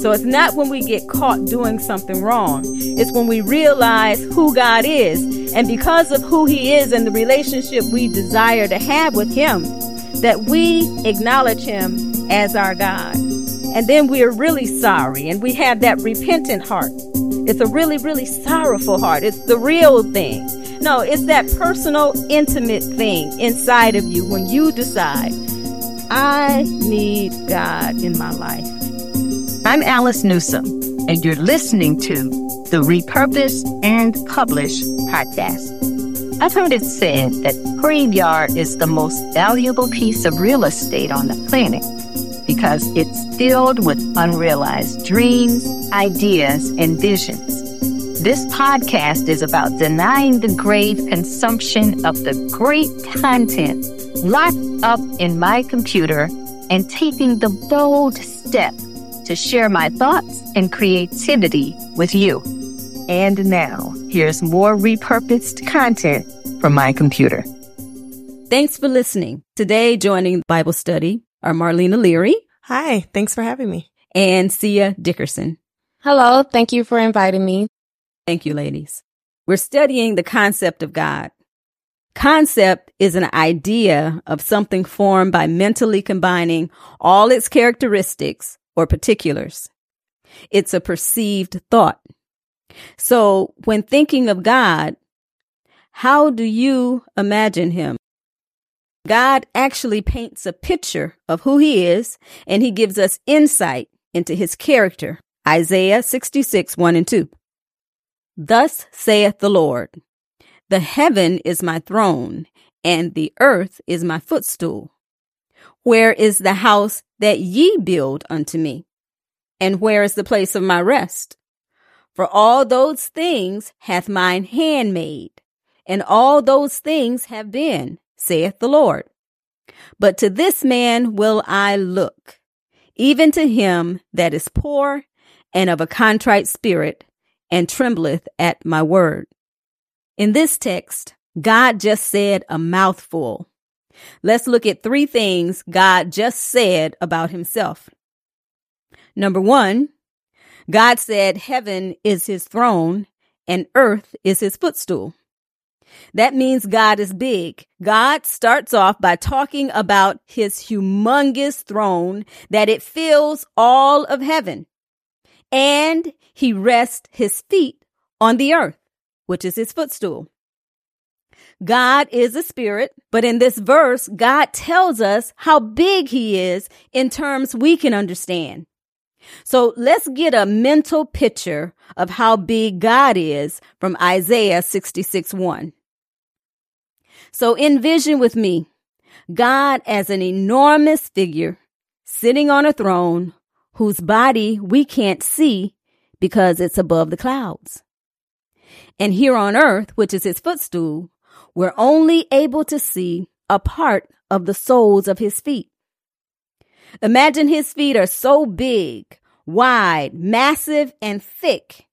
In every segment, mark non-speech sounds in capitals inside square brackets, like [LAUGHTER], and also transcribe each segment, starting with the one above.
So it's not when we get caught doing something wrong. It's when we realize who God is. And because of who He is and the relationship we desire to have with Him, that we acknowledge Him as our God. And then we are really sorry and we have that repentant heart. It's a really, really sorrowful heart. It's the real thing. No, it's that personal, intimate thing inside of you when you decide, I need God in my life. I'm Alice Newsome, and you're listening to the Repurpose and Publish podcast. I've heard it said that graveyard is the most valuable piece of real estate on the planet because it's filled with unrealized dreams, ideas, and visions. This podcast is about denying the grave consumption of the great content locked up in my computer and taking the bold step to share my thoughts and creativity with you. And now, here's more repurposed content from my computer. Thanks for listening. Today, joining Bible study are Marlena Leary. Hi, thanks for having me. And Cia Dickerson. Hello, thank you for inviting me. Thank you, ladies. We're studying the concept of God. Concept is an idea of something formed by mentally combining all its characteristics or particulars. It's a perceived thought. So when thinking of God, how do you imagine him? God actually paints a picture of who he is and he gives us insight into his character. Isaiah 66, 1 and 2. Thus saith the Lord, the heaven is my throne and the earth is my footstool. Where is the house that ye build unto me? And where is the place of my rest? For all those things hath mine hand made, and all those things have been, saith the Lord. But to this man will I look, even to him that is poor and of a contrite spirit, and trembleth at my word. In this text, God just said a mouthful. Let's look at three things God just said about himself. Number one, God said heaven is his throne and earth is his footstool. That means God is big. God starts off by talking about his humongous throne that it fills all of heaven. And he rests his feet on the earth, which is his footstool. God is a spirit, but in this verse, God tells us how big he is in terms we can understand. So let's get a mental picture of how big God is from Isaiah 66 1. So envision with me God as an enormous figure sitting on a throne whose body we can't see because it's above the clouds. And here on earth, which is his footstool, we're only able to see a part of the soles of his feet. Imagine his feet are so big, wide, massive, and thick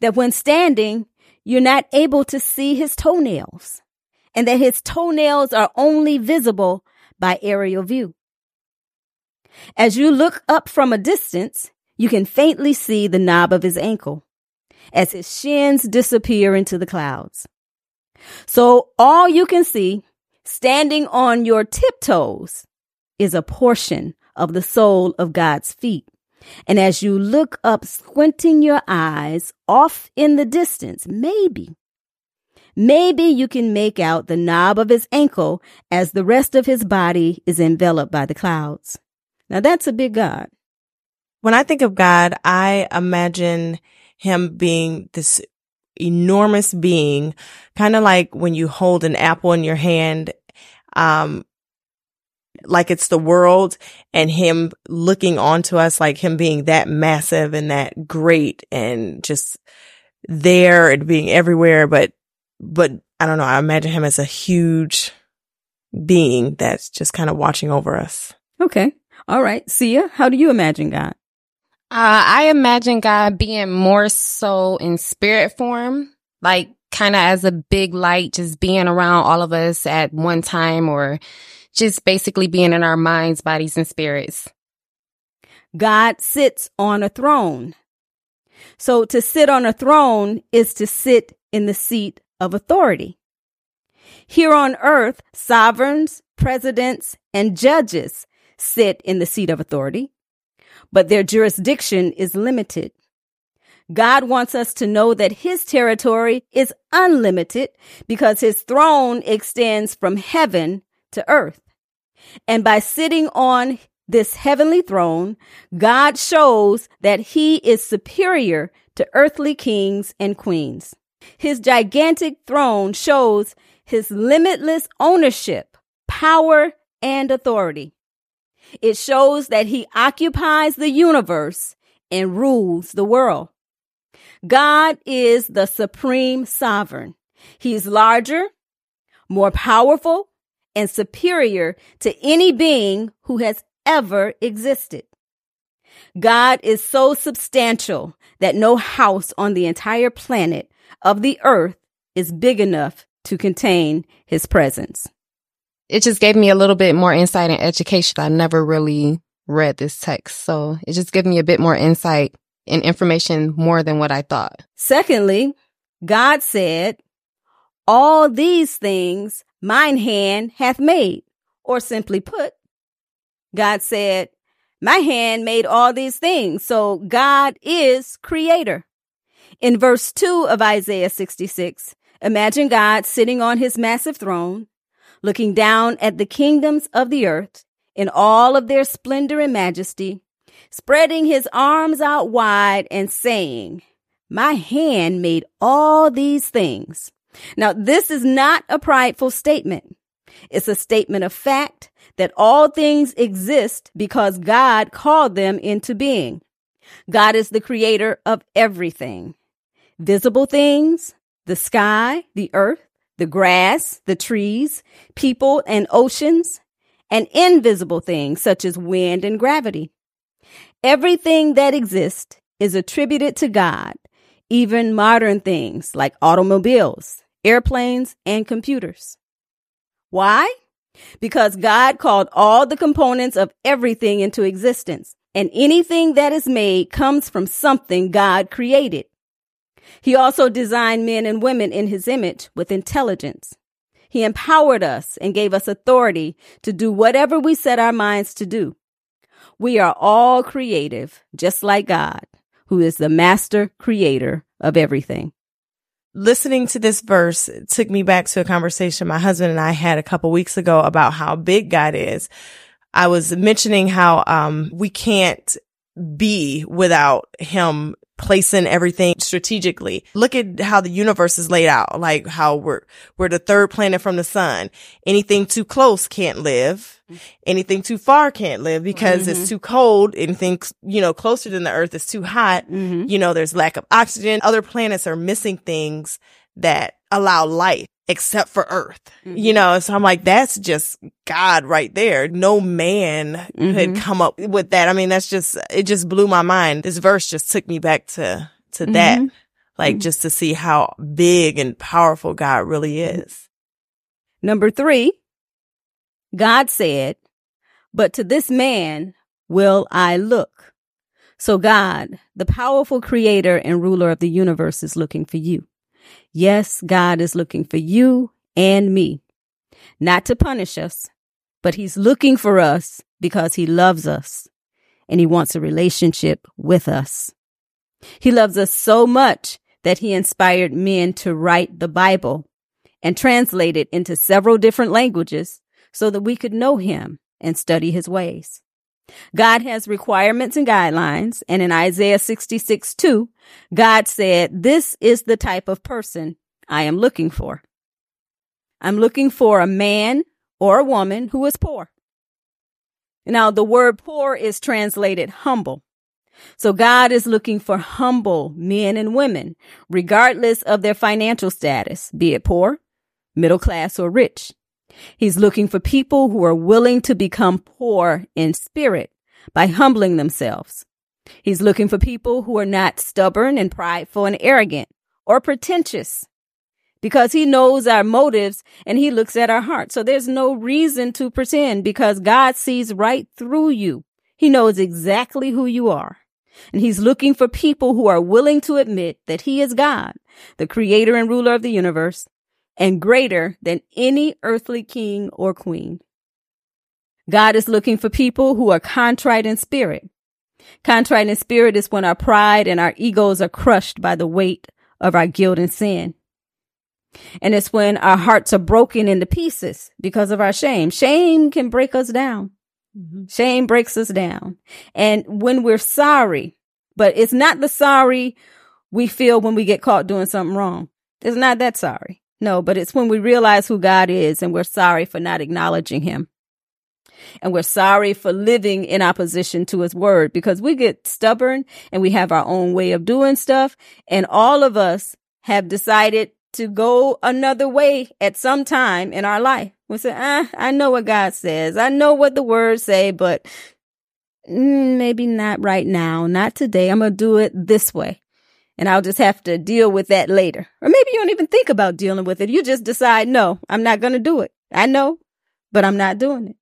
that when standing, you're not able to see his toenails and that his toenails are only visible by aerial view. As you look up from a distance, you can faintly see the knob of his ankle as his shins disappear into the clouds. So all you can see standing on your tiptoes is a portion of the sole of God's feet. And as you look up, squinting your eyes off in the distance, maybe, maybe you can make out the knob of his ankle as the rest of his body is enveloped by the clouds. Now that's a big God. When I think of God, I imagine him being this enormous being, kind of like when you hold an apple in your hand, um, like it's the world and him looking onto us, like him being that massive and that great and just there and being everywhere. But, but I don't know. I imagine him as a huge being that's just kind of watching over us. Okay. All right. Cia, how do you imagine God? Uh, I imagine God being more so in spirit form, like kind of as a big light, just being around all of us at one time or just basically being in our minds, bodies, and spirits. God sits on a throne. So to sit on a throne is to sit in the seat of authority. Here on earth, sovereigns, presidents, and judges sit in the seat of authority, but their jurisdiction is limited. God wants us to know that his territory is unlimited because his throne extends from heaven to earth. And by sitting on this heavenly throne, God shows that he is superior to earthly kings and queens. His gigantic throne shows his limitless ownership, power, and authority. It shows that he occupies the universe and rules the world. God is the supreme sovereign. He's larger, more powerful, and superior to any being who has ever existed. God is so substantial that no house on the entire planet of the earth is big enough to contain his presence. It just gave me a little bit more insight and education. I never really read this text. So it just gave me a bit more insight and information more than what I thought. Secondly, God said, all these things mine hand hath made, or simply put, God said, my hand made all these things. So God is creator. In verse two of Isaiah 66, imagine God sitting on his massive throne, looking down at the kingdoms of the earth in all of their splendor and majesty, spreading his arms out wide and saying, my hand made all these things. Now, this is not a prideful statement. It's a statement of fact that all things exist because God called them into being. God is the creator of everything. Visible things, the sky, the earth, the grass, the trees, people and oceans, and invisible things such as wind and gravity. Everything that exists is attributed to God, even modern things like automobiles, airplanes, and computers. Why? Because God called all the components of everything into existence, and anything that is made comes from something God created. He also designed men and women in his image with intelligence. He empowered us and gave us authority to do whatever we set our minds to do. We are all creative, just like God, who is the master creator of everything listening to this verse took me back to a conversation my husband and I had a couple weeks ago about how big God is. I was mentioning how um, we can't be without him placing everything strategically. Look at how the universe is laid out, like how we're, we're the third planet from the sun. Anything too close can't live. Anything too far can't live because mm-hmm. it's too cold. Anything, you know, closer than the earth is too hot. Mm-hmm. You know, there's lack of oxygen. Other planets are missing things that allow life except for earth, mm-hmm. you know? So I'm like, that's just God right there. No man mm-hmm. could come up with that. I mean, that's just, it just blew my mind. This verse just took me back to, to mm-hmm. that, like mm-hmm. just to see how big and powerful God really is. Number three, God said, but to this man will I look. So God, the powerful creator and ruler of the universe is looking for you. Yes, God is looking for you and me, not to punish us, but he's looking for us because he loves us and he wants a relationship with us. He loves us so much that he inspired men to write the Bible and translate it into several different languages so that we could know him and study his ways. God has requirements and guidelines. And in Isaiah 66, 2, God said, this is the type of person I am looking for. I'm looking for a man or a woman who is poor. Now, the word poor is translated humble. So God is looking for humble men and women, regardless of their financial status, be it poor, middle class, or rich. He's looking for people who are willing to become poor in spirit by humbling themselves. He's looking for people who are not stubborn and prideful and arrogant or pretentious because he knows our motives and he looks at our hearts. So there's no reason to pretend because God sees right through you. He knows exactly who you are. And he's looking for people who are willing to admit that he is God, the creator and ruler of the universe, and greater than any earthly king or queen. God is looking for people who are contrite in spirit. Contrite in spirit is when our pride and our egos are crushed by the weight of our guilt and sin. And it's when our hearts are broken into pieces because of our shame. Shame can break us down. Mm-hmm. Shame breaks us down. And when we're sorry, but it's not the sorry we feel when we get caught doing something wrong. It's not that sorry. No, but it's when we realize who God is and we're sorry for not acknowledging him. And we're sorry for living in opposition to his word because we get stubborn and we have our own way of doing stuff. And all of us have decided to go another way at some time in our life. We say, ah, I know what God says. I know what the words say, but mm, maybe not right now, not today. I'm going to do it this way. And I'll just have to deal with that later. Or maybe you don't even think about dealing with it. You just decide, no, I'm not going to do it. I know, but I'm not doing it.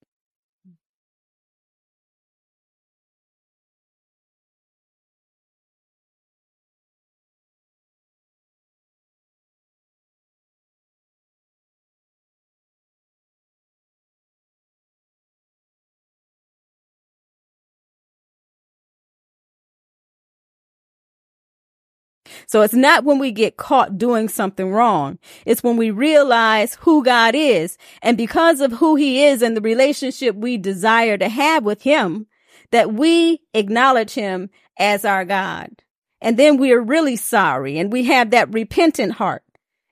So it's not when we get caught doing something wrong. It's when we realize who God is. And because of who he is and the relationship we desire to have with him, that we acknowledge him as our God. And then we are really sorry and we have that repentant heart.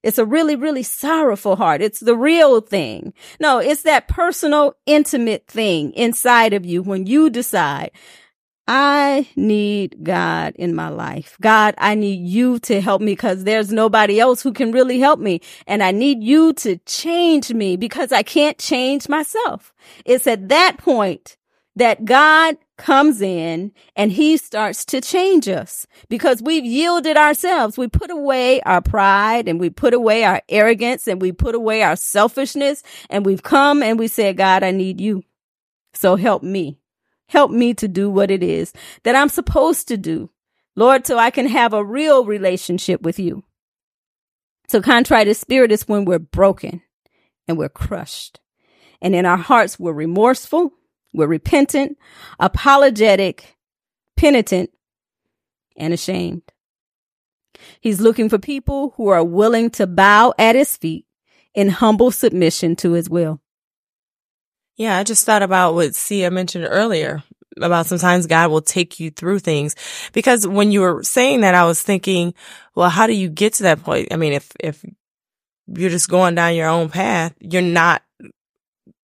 It's a really, really sorrowful heart. It's the real thing. No, it's that personal, intimate thing inside of you when you decide I need God in my life. God, I need you to help me because there's nobody else who can really help me. And I need you to change me because I can't change myself. It's at that point that God comes in and he starts to change us because we've yielded ourselves. We put away our pride and we put away our arrogance and we put away our selfishness and we've come and we said, God, I need you. So help me. Help me to do what it is that I'm supposed to do. Lord, so I can have a real relationship with you. So contrite of spirit is when we're broken and we're crushed. And in our hearts, we're remorseful, we're repentant, apologetic, penitent, and ashamed. He's looking for people who are willing to bow at his feet in humble submission to his will. Yeah, I just thought about what Cia mentioned earlier about sometimes God will take you through things because when you were saying that, I was thinking, well, how do you get to that point? I mean, if, if you're just going down your own path, you're not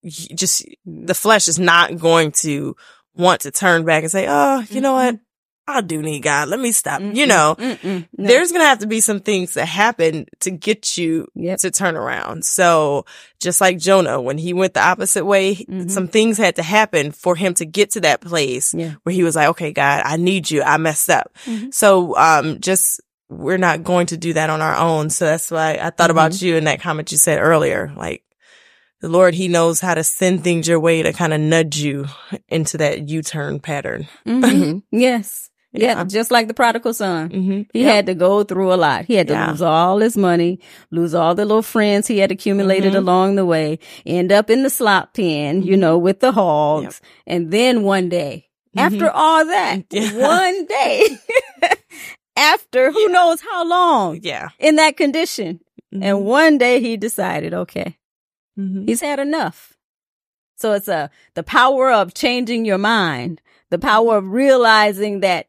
just, the flesh is not going to want to turn back and say, oh, you know what? Mm-hmm. I do need God. Let me stop. Mm-mm, you know, no. there's going to have to be some things that happen to get you yep. to turn around. So just like Jonah, when he went the opposite way, mm-hmm. some things had to happen for him to get to that place yeah. where he was like, okay, God, I need you. I messed up. Mm-hmm. So, um, just, we're not going to do that on our own. So that's why I thought mm-hmm. about you in that comment you said earlier. Like, the Lord, He knows how to send things your way to kind of nudge you into that U-turn pattern. Mm-hmm. [LAUGHS] yes. Yeah, just like the prodigal son. Mm-hmm. He yep. had to go through a lot. He had to yeah. lose all his money, lose all the little friends he had accumulated mm-hmm. along the way, end up in the slop pen, you mm-hmm. know, with the hogs. Yep. And then one day, mm-hmm. after all that, [LAUGHS] yeah. one day, [LAUGHS] after who knows how long, yeah, in that condition. And mm-hmm. one day he decided, okay, he's had enough. So it's a, the power of changing your mind, the power of realizing that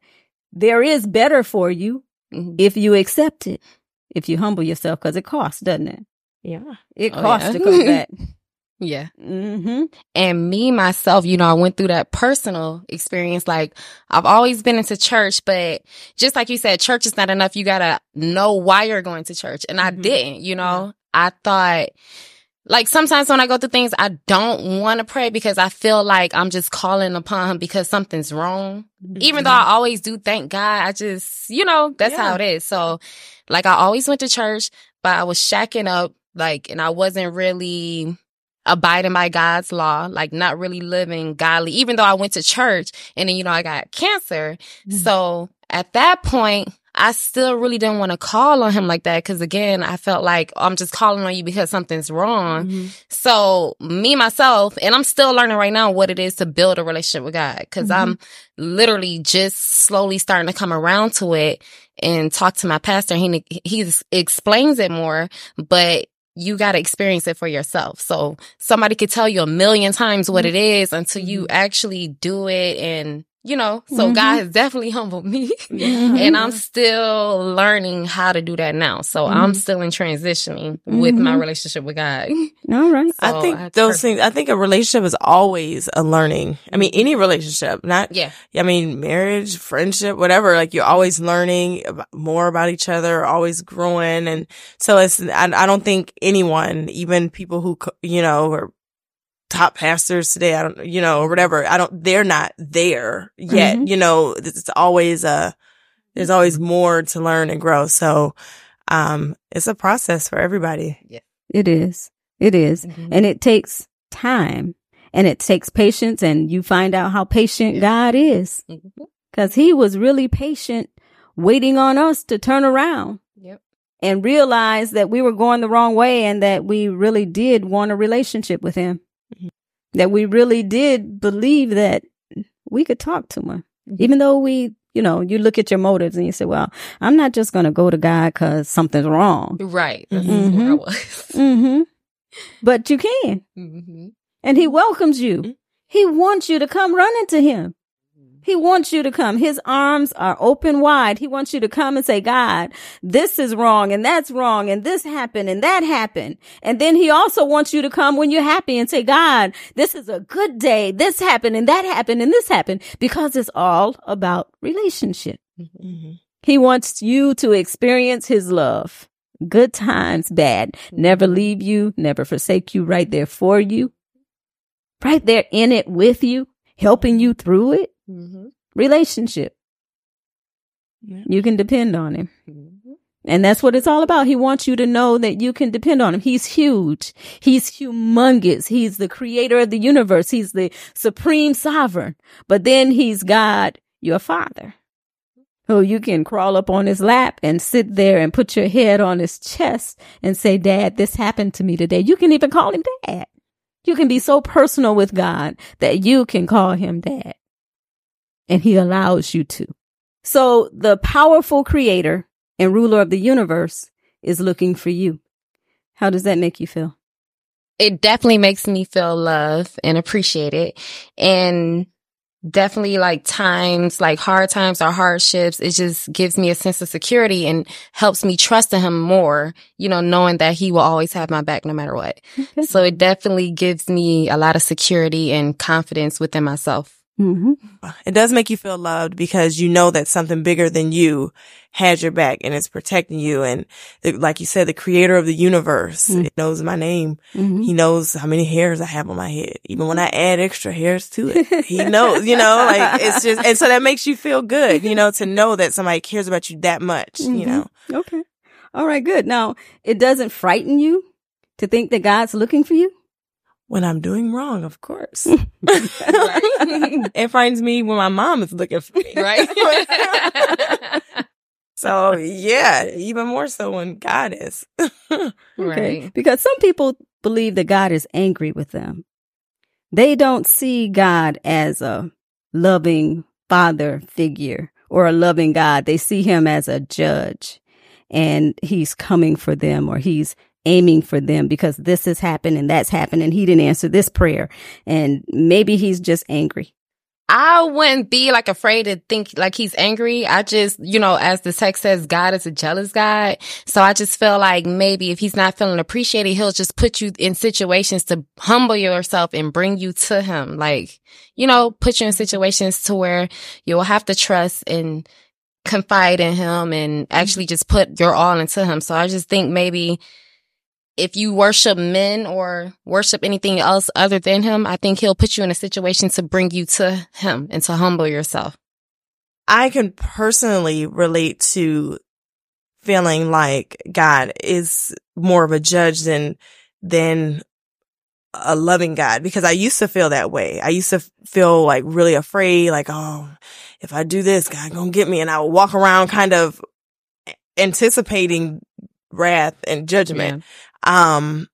there is better for you mm-hmm. if you accept it, if you humble yourself, because it costs, doesn't it? Yeah. It oh, costs yeah. to come [LAUGHS] back. Yeah. Mm-hmm. And me, myself, you know, I went through that personal experience. Like I've always been into church, but just like you said, church is not enough. You gotta know why you're going to church. And I mm-hmm. didn't, you know, yeah. I thought, like sometimes when I go through things, I don't want to pray because I feel like I'm just calling upon him because something's wrong. Mm-hmm. Even though I always do thank God, I just, you know, that's yeah. how it is. So like I always went to church, but I was shacking up like, and I wasn't really abiding by God's law, like not really living godly, even though I went to church and then, you know, I got cancer. Mm-hmm. So at that point, I still really didn't want to call on him like that because again, I felt like oh, I'm just calling on you because something's wrong. Mm-hmm. So me myself, and I'm still learning right now what it is to build a relationship with God because mm-hmm. I'm literally just slowly starting to come around to it and talk to my pastor. He he explains it more, but you got to experience it for yourself. So somebody could tell you a million times what mm-hmm. it is until you mm-hmm. actually do it and you know, so mm-hmm. God has definitely [LAUGHS] humbled me mm-hmm. and I'm still learning how to do that now. So mm-hmm. I'm still in transitioning with my mm-hmm. relationship with God. All right. So I think those perfect. things, I think a relationship is always a learning. I mean, any relationship, not, yeah. I mean, marriage, friendship, whatever, like you're always learning more about each other, always growing. And so it's, I, I don't think anyone, even people who, you know, are top pastors today. I don't, you know, or whatever. I don't, they're not there yet. Mm-hmm. You know, it's always a, there's always more to learn and grow. So, um, it's a process for everybody. Yeah. It is. It is. Mm-hmm. And it takes time and it takes patience and you find out how patient yeah. God is. Mm-hmm. Cause he was really patient waiting on us to turn around. Yep. And realize that we were going the wrong way and that we really did want a relationship with him that we really did believe that we could talk to him, mm-hmm. even though we, you know, you look at your motives and you say, well, I'm not just going to go to God because something's wrong. Right. Mm-hmm. [LAUGHS] mm-hmm. But you can. Mm-hmm. And he welcomes you. Mm-hmm. He wants you to come running to him. He wants you to come. His arms are open wide. He wants you to come and say, God, this is wrong and that's wrong and this happened and that happened. And then he also wants you to come when you're happy and say, God, this is a good day. This happened and that happened and this happened because it's all about relationship. Mm-hmm. He wants you to experience his love. Good times, bad. Never leave you, never forsake you, right there for you, right there in it with you, helping you through it. Mm-hmm. Relationship. Yeah. You can depend on him. Mm-hmm. And that's what it's all about. He wants you to know that you can depend on him. He's huge. He's humongous. He's the creator of the universe. He's the supreme sovereign. But then he's God, your father, who you can crawl up on his lap and sit there and put your head on his chest and say, Dad, this happened to me today. You can even call him dad. You can be so personal with God that you can call him dad and he allows you to. So the powerful creator and ruler of the universe is looking for you. How does that make you feel? It definitely makes me feel love and appreciate it. And definitely like times, like hard times or hardships, it just gives me a sense of security and helps me trust in him more, you know, knowing that he will always have my back no matter what. so it definitely gives me a lot of security and confidence within myself. Mm-hmm. It does make you feel loved because you know that something bigger than you has your back and it's protecting you. And the, like you said, the creator of the universe mm-hmm. knows my name. Mm-hmm. He knows how many hairs I have on my head. Even when I add extra hairs to it, he [LAUGHS] knows, you know, like it's just, and so that makes you feel good, you know, to [LAUGHS] know that somebody cares about you that much, you mm-hmm. know. Okay. All right. Good. Now it doesn't frighten you to think that God's looking for you when I'm doing wrong, of course. [LAUGHS] [LAUGHS] it finds me when my mom is looking for me. Right. [LAUGHS] so yeah, even more so when God is. okay. Right. Because some people believe that God is angry with them. They don't see God as a loving father figure or a loving God. They see him as a judge and he's coming for them or he's aiming for them because this has happened and that's happened and he didn't answer this prayer. And maybe he's just angry. I wouldn't be like afraid to think like he's angry. I just, you know, as the text says, God is a jealous God. So I just feel like maybe if he's not feeling appreciated, he'll just put you in situations to humble yourself and bring you to him. Like, you know, put you in mm-hmm. situations to where you'll have to trust and confide in him and actually mm-hmm. just put your all into him. So I just think maybe if you worship men or worship anything else other than him, I think he'll put you in a situation to bring you to him and to humble yourself. I can personally relate to feeling like God is more of a judge than, than a loving God because I used to feel that way. I used to feel like really afraid, like, oh, if I do this, God gonna get me. And I would walk around kind of anticipating wrath and judgment. Yeah. Um,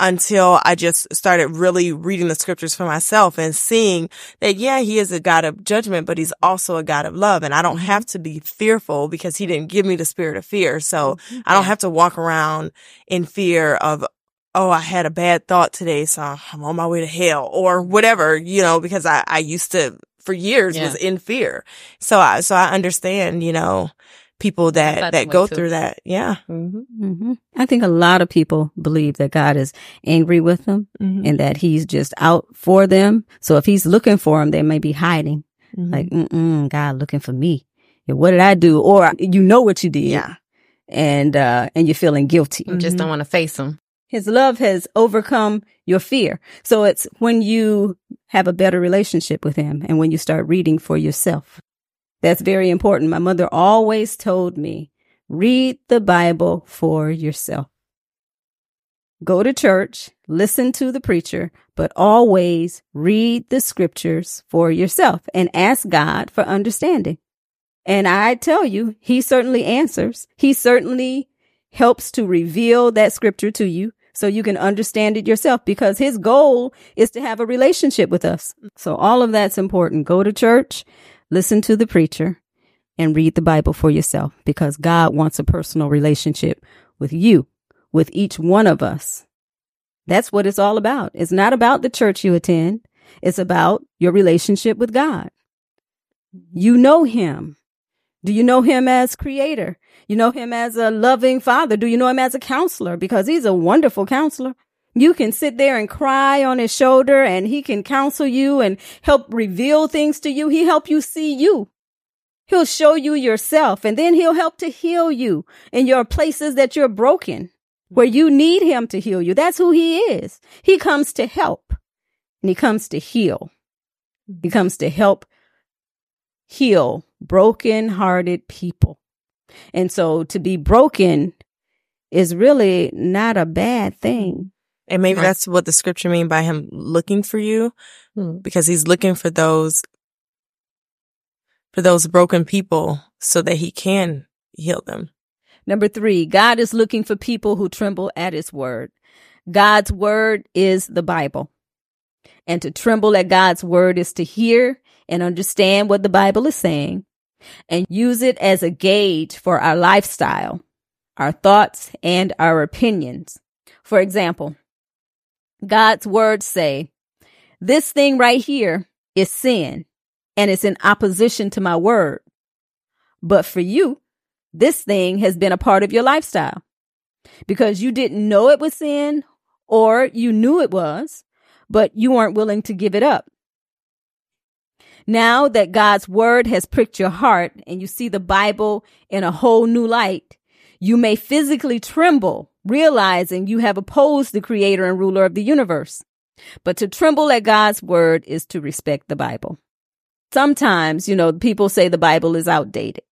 until I just started really reading the scriptures for myself and seeing that, yeah, he is a God of judgment, but he's also a God of love. And I don't have to be fearful because he didn't give me the spirit of fear. So mm-hmm. I don't have to walk around in fear of, oh, I had a bad thought today, so I'm on my way to hell or whatever, you know, because I, I used to for years yeah. was in fear. So I, so I understand, you know, people that, that go through that. Yeah. Mm-hmm. Mm-hmm. I think a lot of people believe that God is angry with them mm-hmm. and that he's just out for them. So if he's looking for them, they may be hiding. Mm-hmm. Like, mm God looking for me. Yeah, what did I do? Or you know what you did. Yeah. And, uh, and you're feeling guilty. You just don't want to face them. His love has overcome your fear. So it's when you have a better relationship with him and when you start reading for yourself. That's very important. My mother always told me, read the Bible for yourself. Go to church, listen to the preacher, but always read the scriptures for yourself and ask God for understanding. And I tell you, he certainly answers. He certainly helps to reveal that scripture to you so you can understand it yourself because his goal is to have a relationship with us. So all of that's important. Go to church, listen to the preacher, and read the Bible for yourself because God wants a personal relationship with you, with each one of us. That's what it's all about. It's not about the church you attend. It's about your relationship with God. You know him. Do you know him as creator? You know him as a loving father? Do you know him as a counselor? Because he's a wonderful counselor. You can sit there and cry on his shoulder and he can counsel you and help reveal things to you. He help you see you. He'll show you yourself and then he'll help to heal you in your places that you're broken where you need him to heal you. That's who he is. He comes to help and he comes to heal. He comes to help heal broken hearted people. And so to be broken is really not a bad thing. And maybe right. that's what the scripture mean by him looking for you hmm. because he's looking for those, for those broken people so that he can heal them. Number three, God is looking for people who tremble at his word. God's word is the Bible. And to tremble at God's word is to hear and understand what the Bible is saying and use it as a gauge for our lifestyle, our thoughts, and our opinions. For example, God's words say, this thing right here is sin and it's in opposition to my word. But for you, this thing has been a part of your lifestyle because you didn't know it was sin or you knew it was, but you weren't willing to give it up. Now that God's word has pricked your heart and you see the Bible in a whole new light, you may physically tremble, realizing you have opposed the creator and ruler of the universe. But to tremble at God's word is to respect the Bible. Sometimes, you know, people say the Bible is outdated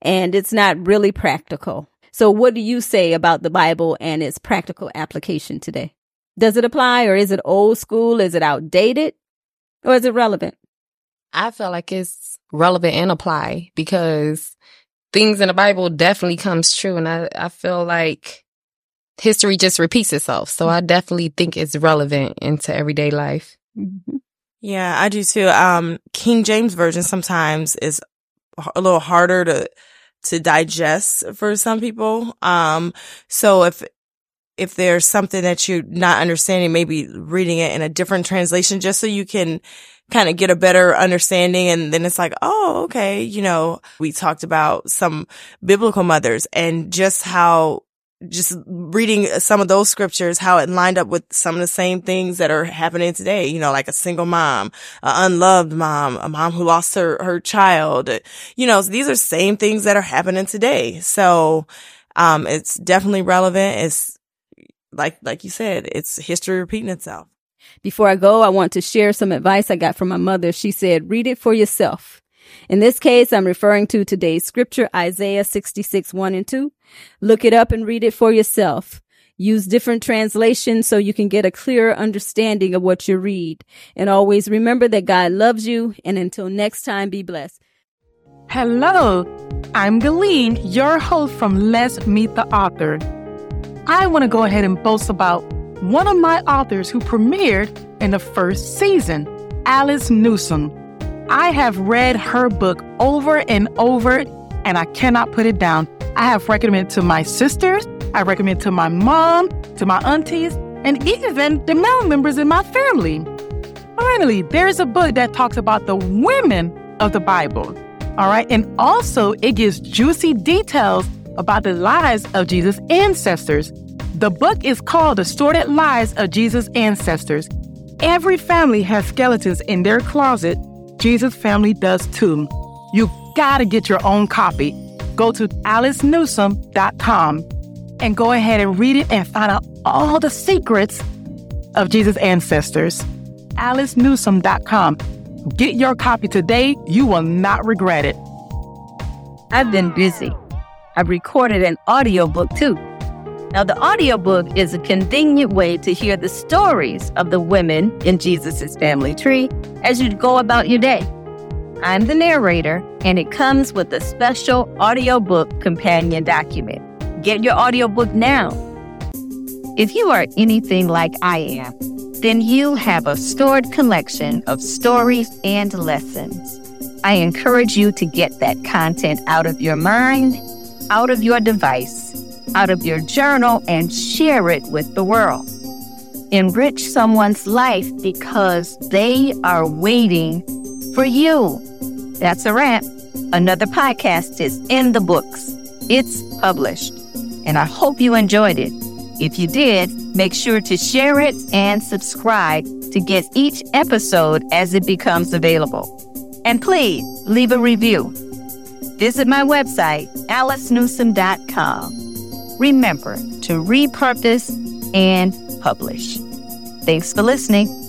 and it's not really practical. So what do you say about the Bible and its practical application today? Does it apply or is it old school? Is it outdated or is it relevant? I feel like it's relevant and apply because things in the Bible definitely comes true. And I, I feel like history just repeats itself. So I definitely think it's relevant into everyday life. Mm-hmm. Yeah, I do too. Um, King James version sometimes is a little harder to, to digest for some people. Um, so if, if there's something that you're not understanding, maybe reading it in a different translation just so you can kind of get a better understanding. And then it's like, oh, okay. You know, we talked about some biblical mothers and just how just reading some of those scriptures, how it lined up with some of the same things that are happening today, you know, like a single mom, an unloved mom, a mom who lost her, her child, you know, these are same things that are happening today. So, um, it's definitely relevant. It's like, like you said, it's history repeating itself. Before I go, I want to share some advice I got from my mother. She said, read it for yourself. In this case, I'm referring to today's scripture, Isaiah 66, 1 and 2. Look it up and read it for yourself. Use different translations so you can get a clearer understanding of what you read. And always remember that God loves you. And until next time, be blessed. Hello, I'm Galeen, your host from Let's Meet the Author. I want to go ahead and boast about one of my authors who premiered in the first season, Alice Newsome. I have read her book over and over, and I cannot put it down. I have recommended to my sisters, I recommend to my mom, to my aunties, and even the male members in my family. Finally, there's a book that talks about the women of the Bible. All right. And also, it gives juicy details about the lives of Jesus' ancestors. The book is called The Sordid Lives of Jesus' Ancestors. Every family has skeletons in their closet. Jesus' family does too. You gotta get your own copy. Go to alicenewsome.com and go ahead and read it and find out all the secrets of Jesus' ancestors. alicenewsome.com. Get your copy today. You will not regret it. I've been busy. I've recorded an audiobook too. Now, the audiobook is a convenient way to hear the stories of the women in Jesus' family tree as you go about your day. I'm the narrator, and it comes with a special audiobook companion document. Get your audiobook now. If you are anything like I am, then you have a stored collection of stories and lessons. I encourage you to get that content out of your mind, out of your device, out of your journal, and share it with the world. Enrich someone's life because they are waiting for you. That's a wrap. Another podcast is in the books. It's published. And I hope you enjoyed it. If you did, make sure to share it and subscribe to get each episode as it becomes available. And please leave a review. Visit my website, alicenewsome.com. Remember to repurpose and publish. Thanks for listening.